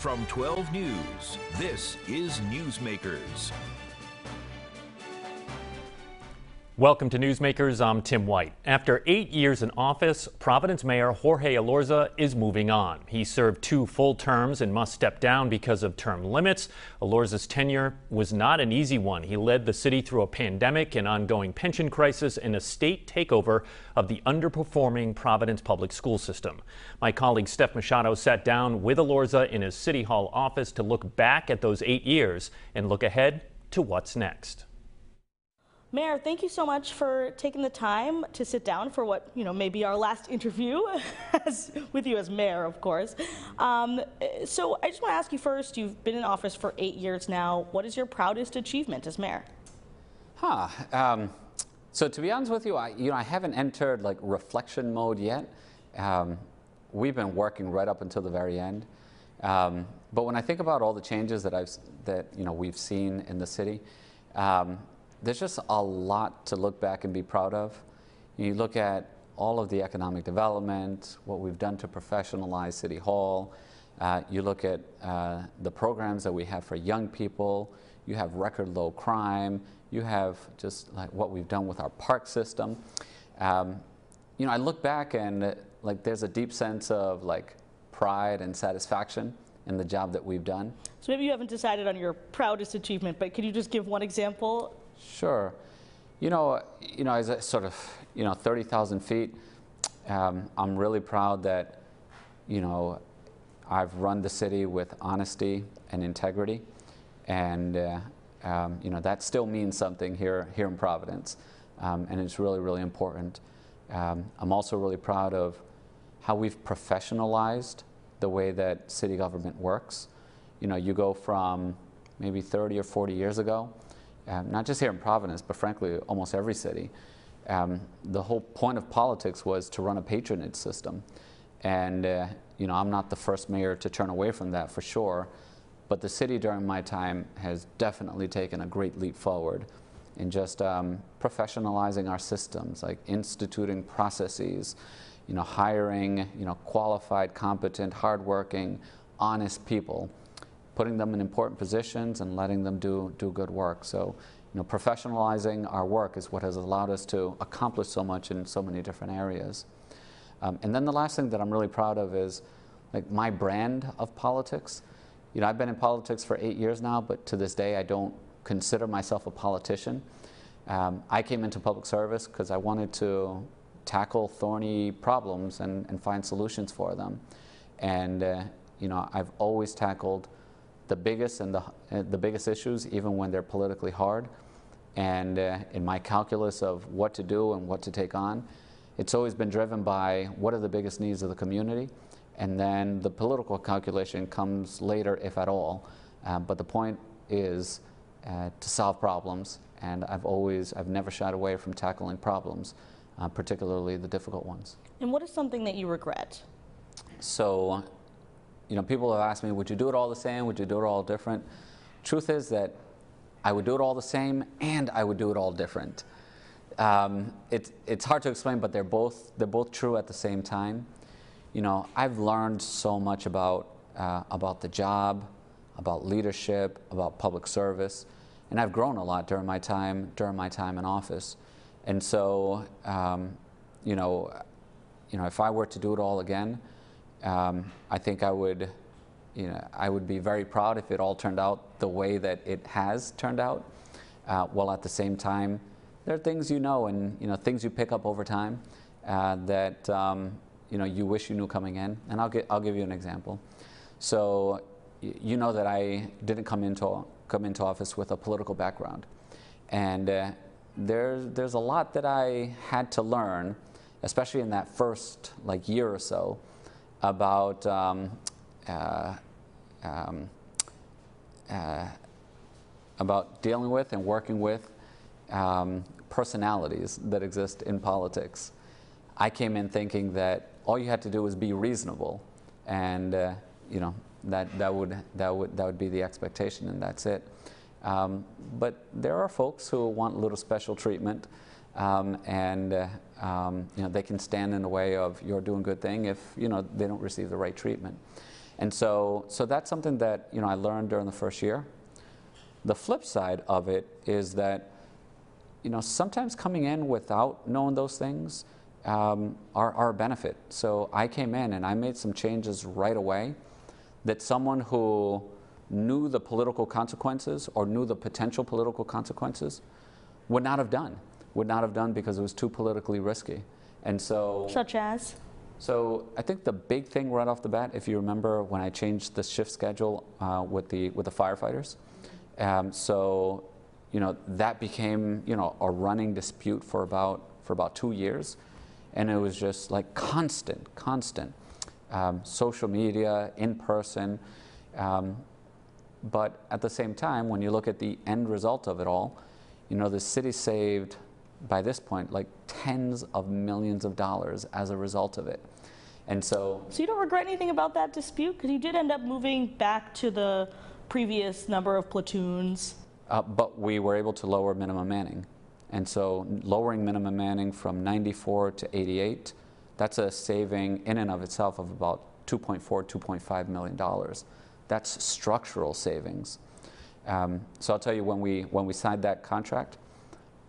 From 12 News, this is Newsmakers. Welcome to Newsmakers. I'm Tim White. After eight years in office, Providence Mayor Jorge Elorza is moving on. He served two full terms and must step down because of term limits. Elorza's tenure was not an easy one. He led the city through a pandemic, an ongoing pension crisis, and a state takeover of the underperforming Providence public school system. My colleague Steph Machado sat down with Elorza in his City Hall office to look back at those eight years and look ahead to what's next. Mayor, thank you so much for taking the time to sit down for what, you know, may be our last interview as, with you as mayor, of course. Um, so I just want to ask you first, you've been in office for eight years now. What is your proudest achievement as mayor? Huh. Um, so to be honest with you, I, you know, I haven't entered like reflection mode yet. Um, we've been working right up until the very end. Um, but when I think about all the changes that I've, that, you know, we've seen in the city, um, there's just a lot to look back and be proud of. You look at all of the economic development, what we've done to professionalize City Hall. Uh, you look at uh, the programs that we have for young people. You have record low crime. You have just like what we've done with our park system. Um, you know, I look back and uh, like there's a deep sense of like pride and satisfaction in the job that we've done. So maybe you haven't decided on your proudest achievement, but could you just give one example Sure. You know, you know, as a sort of, you know, 30,000 feet, um, I'm really proud that, you know, I've run the city with honesty and integrity. And, uh, um, you know, that still means something here, here in Providence. Um, and it's really, really important. Um, I'm also really proud of how we've professionalized the way that city government works. You know, you go from maybe 30 or 40 years ago, um, not just here in Providence, but frankly, almost every city. Um, the whole point of politics was to run a patronage system. And, uh, you know, I'm not the first mayor to turn away from that for sure, but the city during my time has definitely taken a great leap forward in just um, professionalizing our systems, like instituting processes, you know, hiring, you know, qualified, competent, hardworking, honest people putting them in important positions and letting them do, do good work. So, you know, professionalizing our work is what has allowed us to accomplish so much in so many different areas. Um, and then the last thing that I'm really proud of is like my brand of politics. You know, I've been in politics for eight years now, but to this day I don't consider myself a politician. Um, I came into public service because I wanted to tackle thorny problems and, and find solutions for them. And, uh, you know, I've always tackled the biggest and the, uh, the biggest issues, even when they're politically hard. And uh, in my calculus of what to do and what to take on, it's always been driven by what are the biggest needs of the community, and then the political calculation comes later, if at all. Uh, but the point is uh, to solve problems, and I've always, I've never shied away from tackling problems, uh, particularly the difficult ones. And what is something that you regret? So you know, people have asked me, would you do it all the same? Would you do it all different? Truth is that I would do it all the same and I would do it all different. Um, it, it's hard to explain, but they're both, they're both true at the same time. You know, I've learned so much about, uh, about the job, about leadership, about public service, and I've grown a lot during my time, during my time in office. And so, um, you know, you know, if I were to do it all again, um, I think I would, you know, I would be very proud if it all turned out the way that it has turned out. Uh, while at the same time, there are things you know and you know things you pick up over time uh, that um, you know you wish you knew coming in. And I'll get, I'll give you an example. So you know that I didn't come into come into office with a political background, and uh, there's there's a lot that I had to learn, especially in that first like year or so, about um, uh, um, uh, about dealing with and working with um, personalities that exist in politics. I came in thinking that all you had to do was be reasonable, and uh, you know that that would that would that would be the expectation, and that's it. Um, but there are folks who want a little special treatment, um, and uh, um, you know, they can stand in the way of your doing good thing if, you know, they don't receive the right treatment. And so, so that's something that you know, I learned during the first year. The flip side of it is that you know, sometimes coming in without knowing those things um, are, are a benefit. So I came in and I made some changes right away that someone who knew the political consequences or knew the potential political consequences would not have done. Would not have done because it was too politically risky. And so, Such as? so I think the big thing right off the bat, if you remember when I changed the shift schedule uh, with the with the firefighters, um, so you know that became you know a running dispute for about for about two years, and it was just like constant, constant, um, social media, in person. Um, but at the same time, when you look at the end result of it all, you know, the city saved, by this point, like tens of millions of dollars as a result of it. And so, So you don't regret anything about that dispute? Because you did end up moving back to the previous number of platoons. uh, but we were able to lower minimum manning. And so, lowering minimum manning from 94 to 88, that's a saving in and of itself of about 2.4, 2.5 million dollars. That's structural savings. Um, so I'll tell you, when we, when we signed that contract,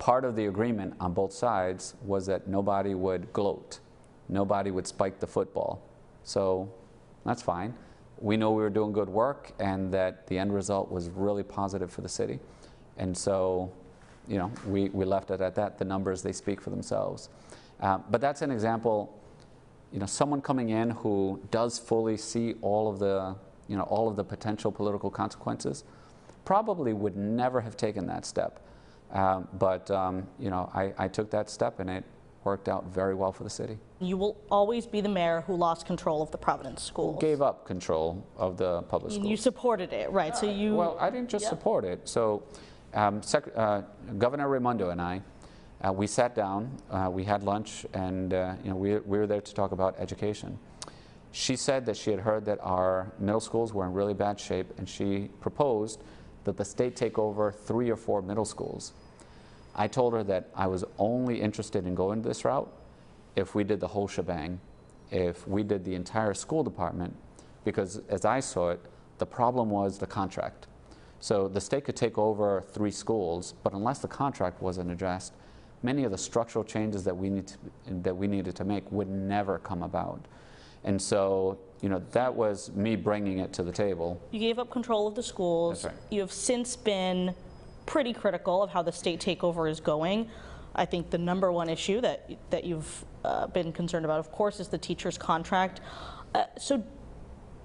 part of the agreement on both sides was that nobody would gloat, nobody would spike the football. So that's fine. We know we were doing good work and that the end result was really positive for the city. And so, you know, we, we left it at that. The numbers, they speak for themselves. Uh, but that's an example, you know, someone coming in who does fully see all of the, you know, all of the potential political consequences probably would never have taken that step. Um, but, um, you know, I, I took that step and it worked out very well for the city. You will always be the mayor who lost control of the Providence schools. Gave up control of the public schools. you supported it, right? So you. Well, I didn't just Yeah. support it. So, um, Sec- uh, Governor Raimondo and I, uh, we sat down, uh, we had lunch, and uh, you know we, we were there to talk about education. She said that she had heard that our middle schools were in really bad shape, and she proposed that the state take over three or four middle schools. I told her that I was only interested in going this route if we did the whole shebang, if we did the entire school department, because as I saw it, the problem was the contract. So the state could take over three schools, but unless the contract wasn't addressed, many of the structural changes that we need to, that we needed to make would never come about. And so, you know, that was me bringing it to the table. You gave up control of the schools. That's right. You have since been pretty critical of how the state takeover is going. I think the number one issue that that you've uh, been concerned about, of course, is the teacher's contract. Uh, so,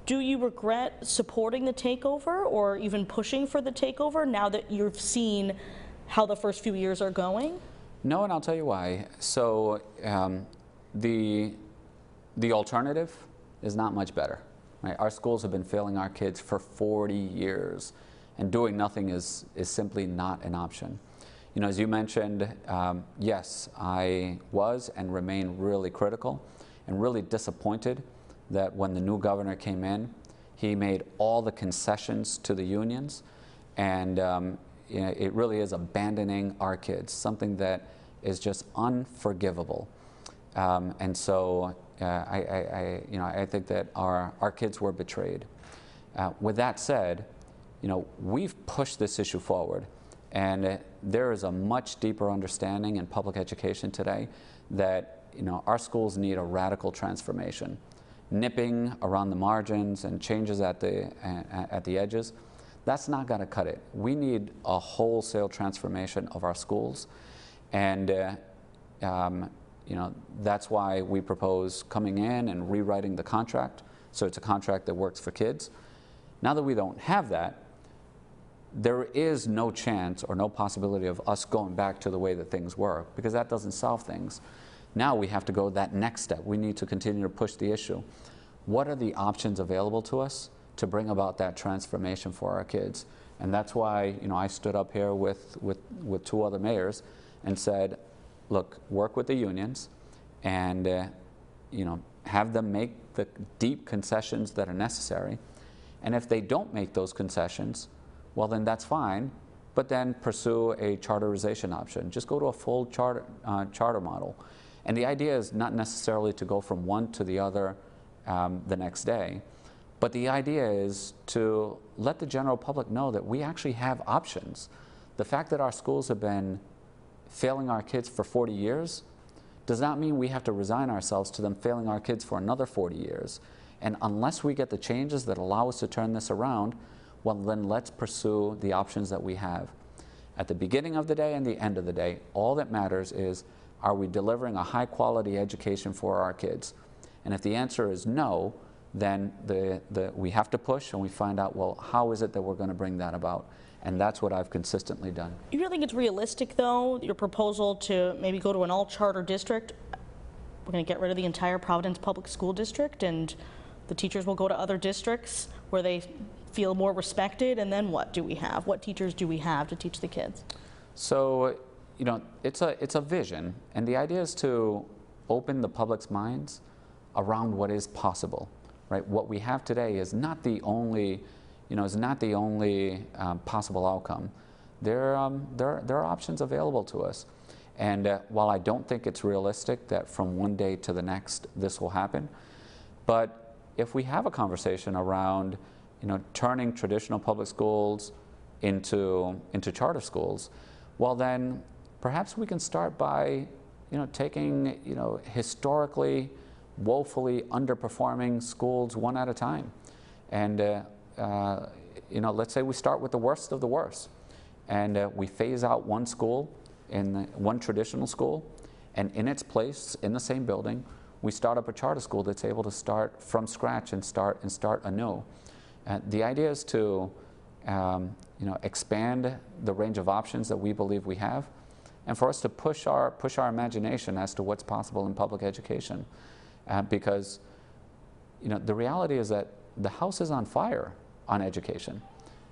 do you regret supporting the takeover or even pushing for the takeover now that you've seen how the first few years are going? No, and I'll tell you why. So um, the the alternative is not much better. Right? Our schools have been failing our kids for 40 years, and doing nothing is is simply not an option. You know, as you mentioned, um, yes, I was and remain really critical and really disappointed that when the new governor came in, he made all the concessions to the unions, and um, you know, it really is abandoning our kids, something that is just unforgivable. Um, and so uh, I, I, I, you know, I think that our, our kids were betrayed. Uh, with that said, you know, we've pushed this issue forward, and uh, there is a much deeper understanding in public education today that you know, our schools need a radical transformation. Nipping around the margins and changes at the, uh, at the edges, that's not going to cut it. We need a wholesale transformation of our schools. And uh, um, you know, that's why we propose coming in and rewriting the contract so it's a contract that works for kids. Now that we don't have that, there is no chance or no possibility of us going back to the way that things were because that doesn't solve things. Now we have to go that next step. We need to continue to push the issue. What are the options available to us to bring about that transformation for our kids? And that's why you know, I stood up here with, with, with two other mayors and said, look, work with the unions and uh, you know, have them make the deep concessions that are necessary. And if they don't make those concessions, well, then that's fine. But then pursue a charterization option. Just go to a full charter, uh, charter model. And the idea is not necessarily to go from one to the other um, the next day, But the idea is to let the general public know that we actually have options. The fact that our schools have been failing our kids for 40 years does not mean we have to resign ourselves to them failing our kids for another 40 years. And unless we get the changes that allow us to turn this around, well, then let's pursue the options that we have. At the beginning of the day and the end of the day, all that matters is are we delivering a high quality education for our kids? And if the answer is no, then the, the, we have to push and we find out, well, how is it that we're going to bring that about? And that's what I've consistently done. You really think it's realistic, though, your proposal to maybe go to an all charter district? We're going to get rid of the entire Providence Public School District and the teachers will go to other districts where they feel more respected. And then what do we have? What teachers do we have to teach the kids? So, you know, it's a, it's a vision. And the idea is to open the public's minds around what is possible, right? What we have today is not the only, you know, is not the only um, possible outcome. There, um, there, there are options available to us. And uh, while I don't think it's realistic that from one day to the next this will happen, but if we have a conversation around, you know, turning traditional public schools into, into charter schools, well then perhaps we can start by, you know, taking, you know, historically woefully underperforming schools one at a time. And, uh, uh, you know, let's say we start with the worst of the worst and uh, we phase out one school in the, one traditional school and in its place in the same building we start up a charter school that's able to start from scratch and start and start anew. Uh, the idea is to um, you know, expand the range of options that we believe we have, and for us to push our push our imagination as to what's possible in public education, uh, because you know the reality is that the house is on fire on education,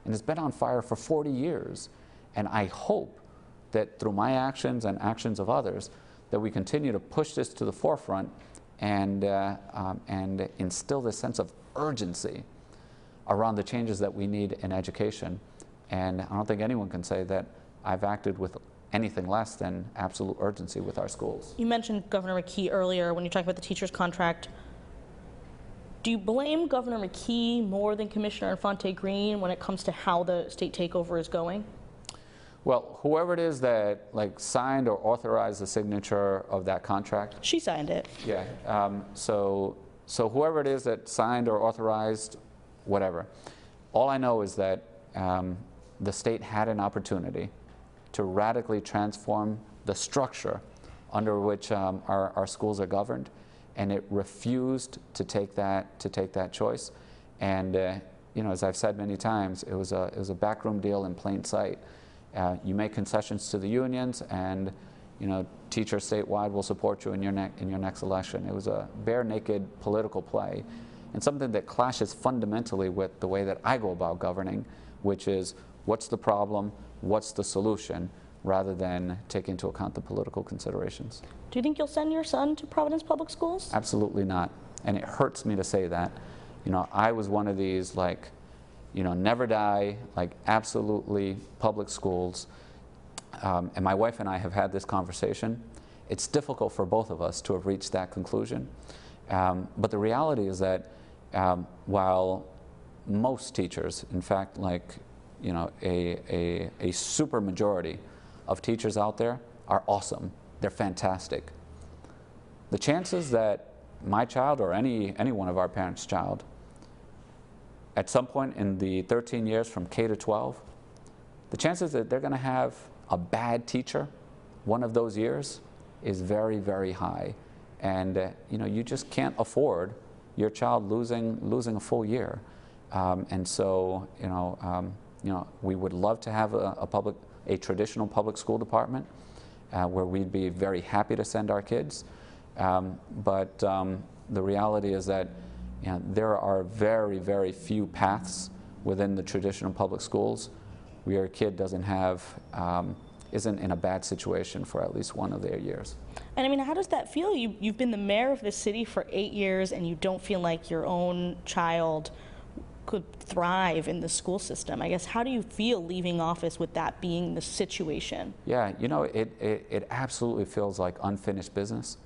and it's been on fire for 40 years, and I hope that through my actions and actions of others, that we continue to push this to the forefront and, uh, um, and instill this sense of urgency around the changes that we need in education. And I don't think anyone can say that I've acted with anything less than absolute urgency with our schools. You mentioned Governor McKee earlier when you talked about the teacher's contract. Do you blame Governor McKee more than Commissioner Infante Green when it comes to how the state takeover is going? Well, whoever it is that like signed or authorized the signature of that contract. She signed it. Yeah. Um, so, so whoever it is that signed or authorized, whatever. All I know is that um, the state had an opportunity to radically transform the structure under which um, our, our schools are governed, and it refused to take that to take that choice. And uh, you know, as I've said many times, it was a it was a backroom deal in plain sight. Uh, you make concessions to the unions, and you know, teachers statewide will support you in your, in your next election. It was a bare naked political play, and something that clashes fundamentally with the way that I go about governing, which is what's the problem, what's the solution, rather than take into account the political considerations. Do you think you'll send your son to Providence Public Schools? Absolutely not. And it hurts me to say that. You know, I was one of these like you know, never die, like absolutely public schools. Um, and my wife and I have had this conversation. It's difficult for both of us to have reached that conclusion. Um, but the reality is that um, while most teachers, in fact, like, you know, a, a, a super majority of teachers out there are awesome, they're fantastic. The chances that my child or any, any one of our parents' child at some point in the 13 years from K to 12, the chances that they're going to have a bad teacher one of those years is very, very high. And uh, you know, you just can't afford your child losing, losing a full year. Um, and so, you know, um, you know, we would love to have a, a public, a traditional public school department uh, where we'd be very happy to send our kids. Um, but um, the reality is that you know, there are very, very few paths within the traditional public schools where a kid doesn't have, um, isn't in a bad situation for at least one of their years. And I mean, how does that feel? You, you've been the mayor of the city for eight years and you don't feel like your own child could thrive in the school system. I guess, how do you feel leaving office with that being the situation? Yeah, you know, it, it, it absolutely feels like unfinished business.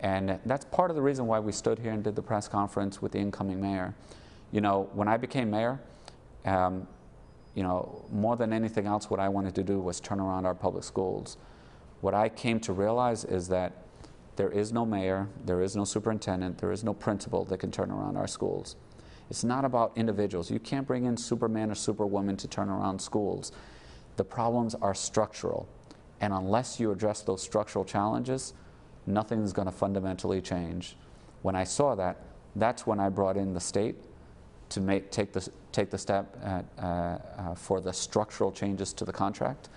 And that's part of the reason why we stood here and did the press conference with the incoming mayor. You know, when I became mayor, um, you know, more than anything else, what I wanted to do was turn around our public schools. What I came to realize is that there is no mayor, there is no superintendent, there is no principal that can turn around our schools. It's not about individuals. You can't bring in Superman or Superwoman to turn around schools. The problems are structural. And unless you address those structural challenges, nothing's going to fundamentally change. When I saw that, that's when I brought in the state to make, take, the, take the step at, uh, uh, for the structural changes to the contract.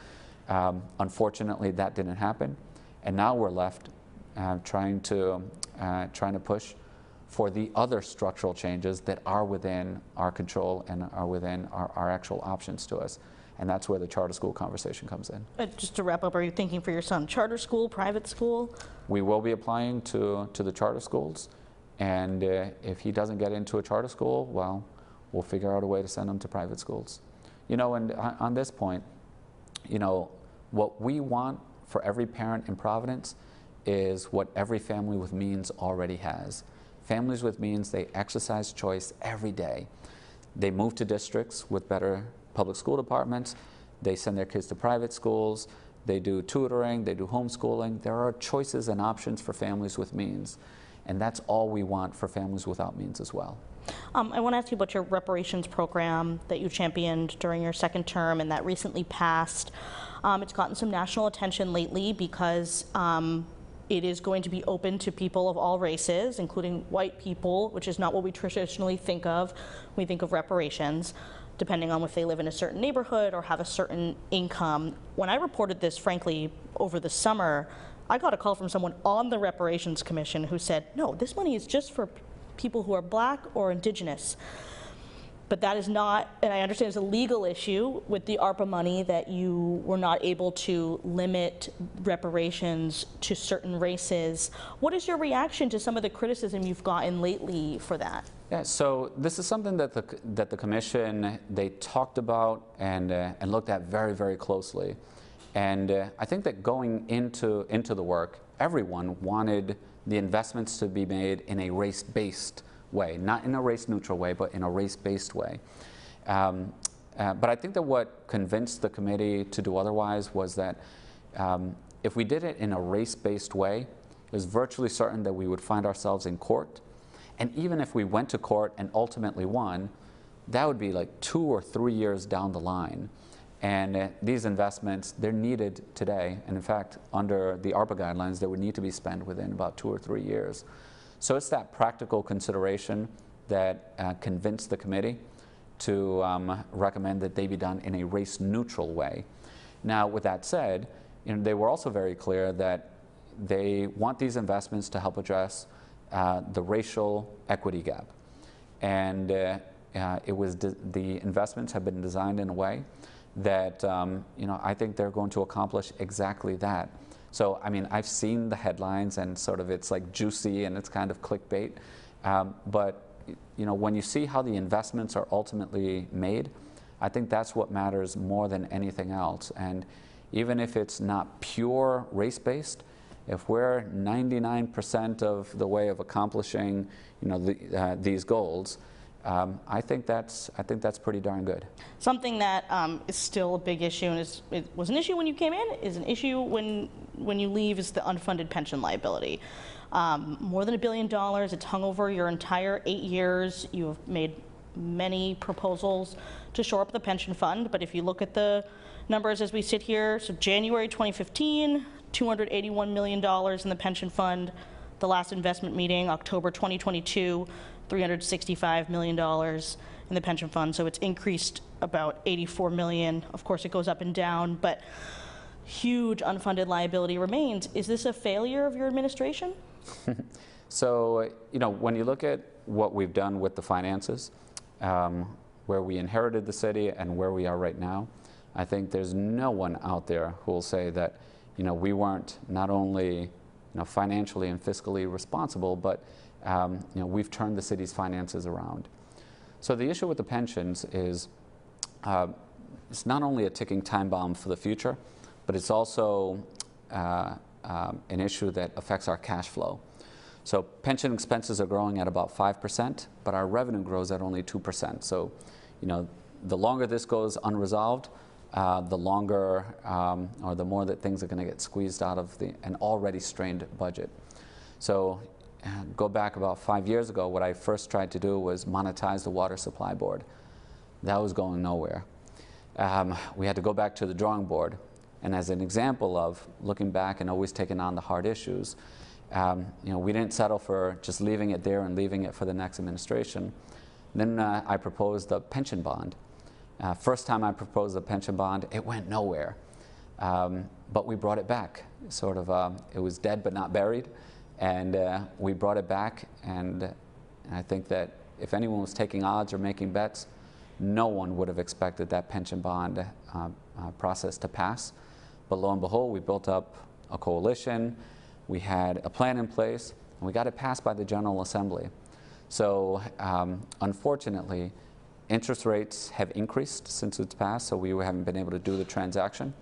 Um, unfortunately, that didn't happen. And now we're left uh, trying, to, uh, trying to push for the other structural changes that are within our control and are within our, our actual options to us. And that's where the charter school conversation comes in. Uh, just to wrap up, are you thinking for your son charter school, private school? We will be applying to, to the charter schools. And uh, if he doesn't get into a charter school, well, we'll figure out a way to send him to private schools. You know, and on, on this point, you know, what we want for every parent in Providence is what every family with means already has. Families with means, they exercise choice every day. They move to districts with better public school departments. They send their kids to private schools. They do tutoring. They do homeschooling. There are choices and options for families with means. And that's all we want for families without means as well. Um, I want to ask you about your reparations program that you championed during your second term and that recently passed. Um, it's gotten some national attention lately because um, it is going to be open to people of all races, including white people, which is not what we traditionally think of. We think of reparations, depending on if they live in a certain neighborhood or have a certain income. When I reported this, frankly, over the summer, I got a call from someone on the Reparations Commission who said, no, this money is just for people who are black or indigenous. But that is not, and I understand it's a legal issue with the ARPA money that you were not able to limit reparations to certain races. What is your reaction to some of the criticism you've gotten lately for that? Yeah, so this is something that the, that the commission, they talked about and, uh, and looked at very, very closely. And uh, I think that going into, into the work, everyone wanted the investments to be made in a race-based way, not in a race neutral way, but in a race based way. Um, uh, but I think that what convinced the committee to do otherwise was that um, if we did it in a race based way, it was virtually certain that we would find ourselves in court. And even if we went to court and ultimately won, that would be like two or three years down the line. And uh, these investments, they're needed today. And in fact, under the ARPA guidelines, they would need to be spent within about two or three years. So it's that practical consideration that uh, convinced the committee to um, recommend that they be done in a race neutral way. Now, with that said, you know, they were also very clear that they want these investments to help address uh, the racial equity gap. And uh, uh it was the investments have been designed in a way that um, you know, I think they're going to accomplish exactly that. So, I mean, I've seen the headlines and sort of it's like juicy and it's kind of clickbait. Um, but, you know, when you see how the investments are ultimately made, I think that's what matters more than anything else. And even if it's not pure race based, if we're 99% of the way of accomplishing, you know, the, uh, these goals, um, I think that's I think that's pretty darn good. Something that um, is still a big issue and is, it was an issue when you came in, is an issue when when you leave, is the unfunded pension liability. Um, more than a billion dollars. It's hung over your entire eight years. You have made many proposals to shore up the pension fund, but if you look at the numbers as we sit here, so January 2015, 281 million dollars in the pension fund. The last investment meeting, October 2022, $365 million in the pension fund, so it's increased about 84 million. Of course, it goes up and down, but huge unfunded liability remains. Is this a failure of your administration? so, you know, when you look at what we've done with the finances, um, where we inherited the city and where we are right now, I think there's no one out there who will say that, you know, we weren't not only, you know, financially and fiscally responsible, but um, you know, we've turned the city's finances around. So the issue with the pensions is uh, it's not only a ticking time bomb for the future, but it's also uh, um, an issue that affects our cash flow. So pension expenses are growing at about 5%, but our revenue grows at only 2%. So, you know, the longer this goes unresolved, uh, the longer um, or the more that things are going to get squeezed out of the, an already strained budget. So go back about five years ago, what I first tried to do was monetize the water supply board. That was going nowhere. Um, we had to go back to the drawing board. And as an example of looking back and always taking on the hard issues, um, you know, we didn't settle for just leaving it there and leaving it for the next administration. Then uh, I proposed a pension bond. Uh, first time I proposed a pension bond, it went nowhere. Um, but we brought it back. Sort of, uh, it was dead but not buried. And uh, we brought it back. And, I think that if anyone was taking odds or making bets, no one would have expected that pension bond uh, uh, process to pass. But lo and behold, we built up a coalition, we had a plan in place, and we got it passed by the General Assembly. So um, unfortunately, interest rates have increased since it's passed, so we haven't been able to do the transaction.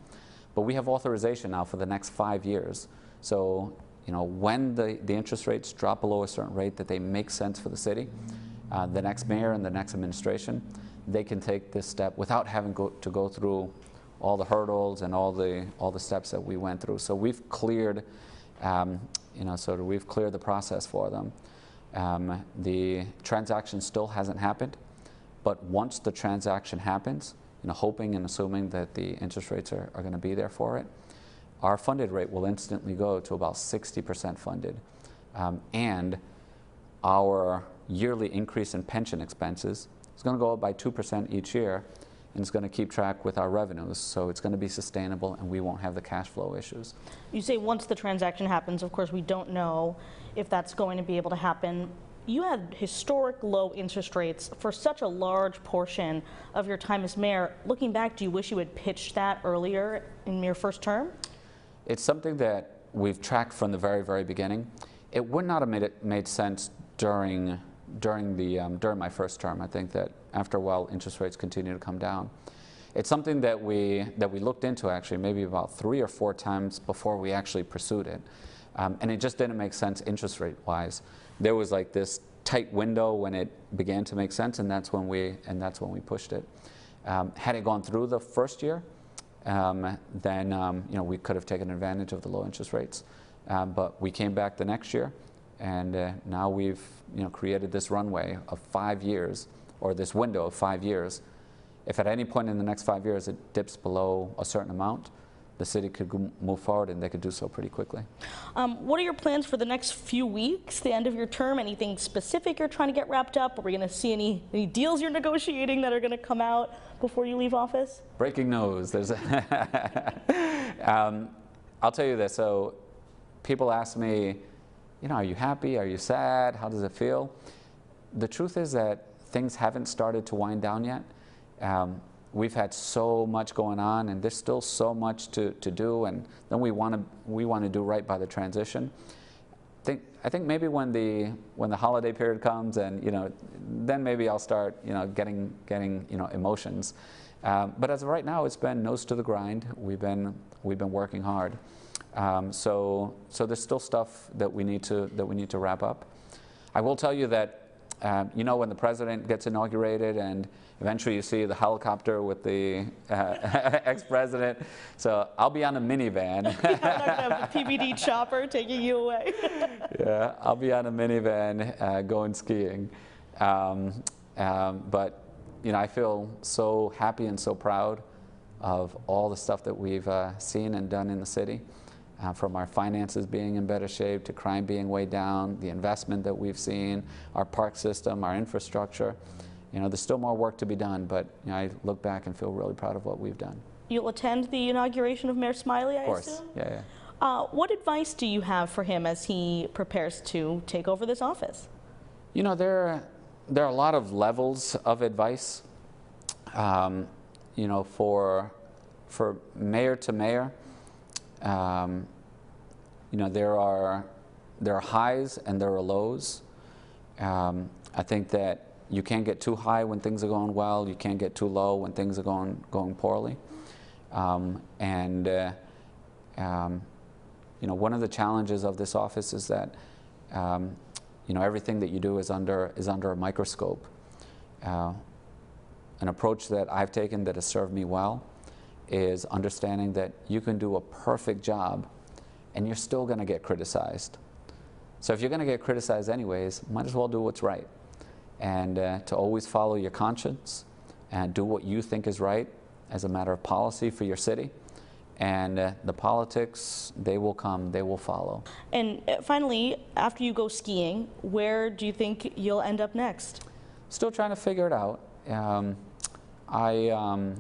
But we have authorization now for the next five years. So you know, when the, the interest rates drop below a certain rate that they make sense for the city, uh, the next mayor and the next administration, they can take this step without having go, to go through all the hurdles and all the all the steps that we went through. So we've cleared, um, you know, so we've cleared the process for them. Um, the transaction still hasn't happened, but once the transaction happens, you know, hoping and assuming that the interest rates are, are going to be there for it, our funded rate will instantly go to about 60% funded. Um, and our yearly increase in pension expenses is going to go up by 2% each year, and it's going to keep track with our revenues. So it's going to be sustainable, and we won't have the cash flow issues. You say once the transaction happens, of course, we don't know if that's going to be able to happen. You had historic low interest rates for such a large portion of your time as mayor. Looking back, do you wish you had pitched that earlier in your first term? It's something that we've tracked from the very, very beginning. It would not have made it made sense during during the um, during my first term. I think that after a while, interest rates continue to come down. It's something that we that we looked into actually maybe about three or four times before we actually pursued it, um, and it just didn't make sense interest rate wise. There was like this tight window when it began to make sense, and that's when we and that's when we pushed it. Um, had it gone through the first year, um, then um, you know we could have taken advantage of the low interest rates. Um, but we came back the next year, and uh, now we've you know created this runway of five years, or this window of five years. If at any point in the next five years it dips below a certain amount, the city could move forward and they could do so pretty quickly. Um, what are your plans for the next few weeks, the end of your term? Anything specific you're trying to get wrapped up? Are we going to see any, any deals you're negotiating that are going to come out before you leave office? Breaking news. There's um, I'll tell you this. So people ask me, you know, are you happy? Are you sad? How does it feel? The truth is that things haven't started to wind down yet. Um, we've had so much going on, and there's still so much to, to do, and then we want to we want to do right by the transition. I think, I think maybe when the when the holiday period comes, and you know, then maybe I'll start you know getting getting you know emotions. Um, but as of right now, it's been nose to the grind. We've been we've been working hard. Um, so, so there's still stuff that we need to that we need to wrap up. I will tell you that um, you know when the president gets inaugurated and eventually you see the helicopter with the uh, ex-president. So I'll be on a minivan. yeah, I'm not gonna have the PVD chopper taking you away. yeah, I'll be on a minivan uh, going skiing. Um, um, but you know, I feel so happy and so proud of all the stuff that we've uh, seen and done in the city uh, from our finances being in better shape to crime being way down, the investment that we've seen, our park system, our infrastructure. You know, there's still more work to be done, but you know, I look back and feel really proud of what we've done. You'll attend the inauguration of Mayor Smiley, I Of course, assume? yeah, yeah. Uh, what advice do you have for him as he prepares to take over this office? You know, there, there are a lot of levels of advice. Um, you know, for, for mayor to mayor, um, you know, there are, there are highs and there are lows. Um, I think that you can't get too high when things are going well. You can't get too low when things are going, going poorly. Um, and, uh, um, you know, one of the challenges of this office is that um, you know, everything that you do is under, is under a microscope. Uh, an approach that I've taken that has served me well is understanding that you can do a perfect job and you're still going to get criticized. So if you're going to get criticized anyways, might as well do what's right. And uh, to always follow your conscience and do what you think is right as a matter of policy for your city. And uh, the politics, they will come, they will follow. And uh, finally, after you go skiing, where do you think you'll end up next? Still trying to figure it out. Um, I, um,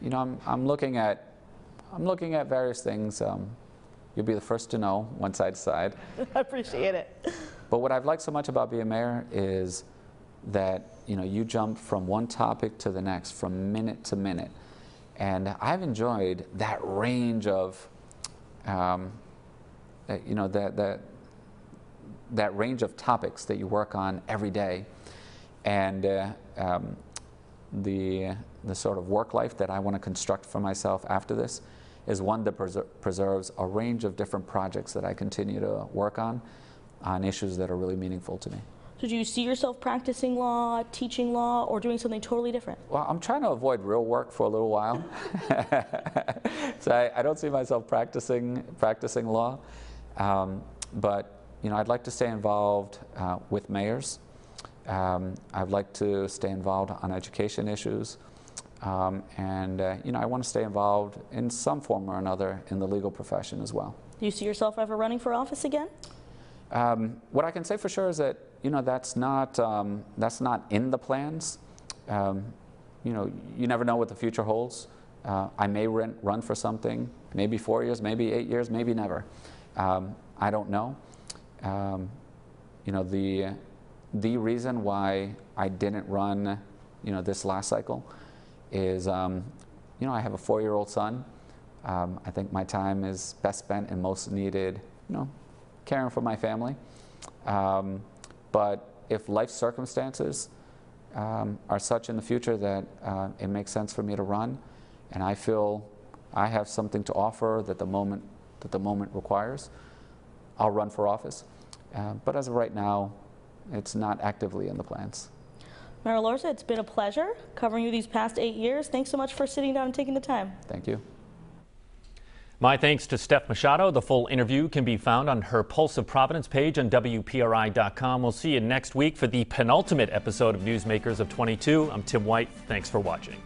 you know, I'm, I'm looking at, I'm looking at various things. Um, you'll be the first to know once I decide. I appreciate it. But what I've liked so much about being mayor is that you know you jump from one topic to the next, from minute to minute, and I've enjoyed that range of, um, you know, that that that range of topics that you work on every day, and uh, um, the the sort of work life that I want to construct for myself after this is one that preser preserves a range of different projects that I continue to work on on issues that are really meaningful to me. So do you see yourself practicing law, teaching law, or doing something totally different? Well, I'm trying to avoid real work for a little while. so I, I, don't see myself practicing practicing law, um, but you know I'd like to stay involved uh, with mayors. Um, I'd like to stay involved on education issues. Um, and uh, you know, I want to stay involved in some form or another in the legal profession as well. Do you see yourself ever running for office again? Um, what I can say for sure is that you know that's not um, that's not in the plans. Um, you know, you never know what the future holds. Uh, I may run, run for something, maybe four years, maybe eight years, maybe never. Um, I don't know. Um, you know, the the reason why I didn't run, you know, this last cycle is, um, you know, I have a four-year-old son. Um, I think my time is best spent and most needed, you know, caring for my family. Um, but if life circumstances um, are such in the future that uh, it makes sense for me to run, and I feel I have something to offer that the moment that the moment requires, I'll run for office. Uh, but as of right now, it's not actively in the plans. Mayor Elorza, it's been a pleasure covering you these past eight years. Thanks so much for sitting down and taking the time. Thank you. My thanks to Steph Machado. The full interview can be found on her Pulse of Providence page on WPRI.com. We'll see you next week for the penultimate episode of Newsmakers of 22. I'm Tim White. Thanks for watching.